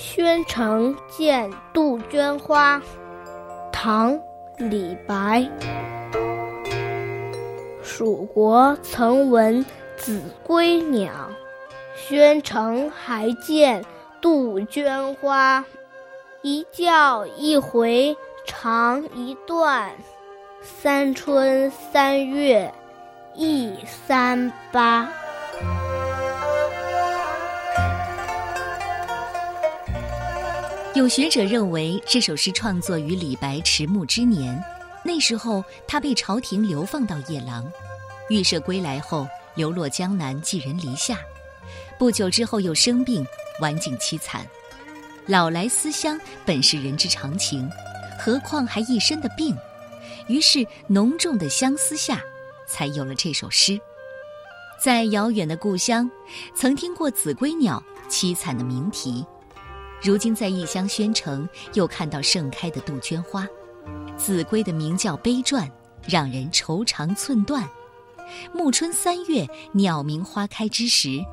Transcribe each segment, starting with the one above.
宣城见杜鹃花，唐·李白。蜀国曾闻子规鸟，宣城还见杜鹃花。一叫一回长一段，三春三月忆三八。有学者认为，这首诗创作于李白迟暮之年。那时候，他被朝廷流放到夜郎，预设归来后流落江南，寄人篱下。不久之后又生病，晚景凄惨。老来思乡本是人之常情，何况还一身的病。于是浓重的相思下，才有了这首诗。在遥远的故乡，曾听过子规鸟凄惨的鸣啼。如今在异乡宣城，又看到盛开的杜鹃花，子规的鸣叫悲壮，让人愁肠寸断。暮春三月，鸟鸣花开之时，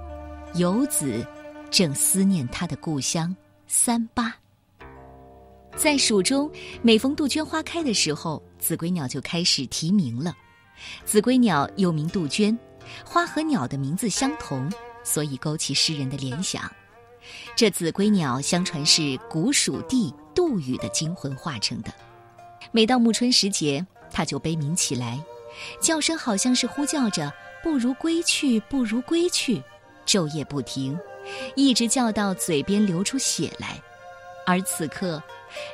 游子正思念他的故乡三八。在蜀中，每逢杜鹃花开的时候，子规鸟就开始啼鸣了。子规鸟又名杜鹃，花和鸟的名字相同，所以勾起诗人的联想。这子规鸟相传是古蜀帝杜宇的精魂化成的。每到暮春时节，它就悲鸣起来，叫声好像是呼叫着“不如归去，不如归去”，昼夜不停，一直叫到嘴边流出血来。而此刻，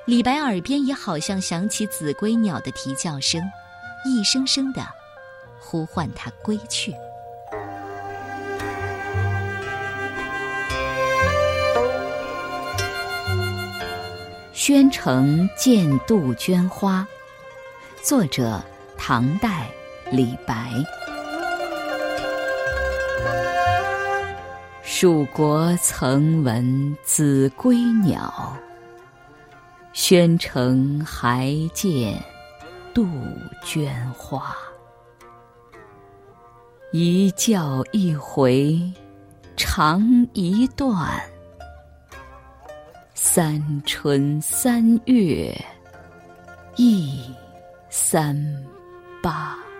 李白耳边也好像响起子规鸟的啼叫声，一声声的呼唤他归去。宣城见杜鹃花，作者唐代李白。蜀国曾闻子规鸟，宣城还见杜鹃花。一叫一回长一段。三春三月一三八。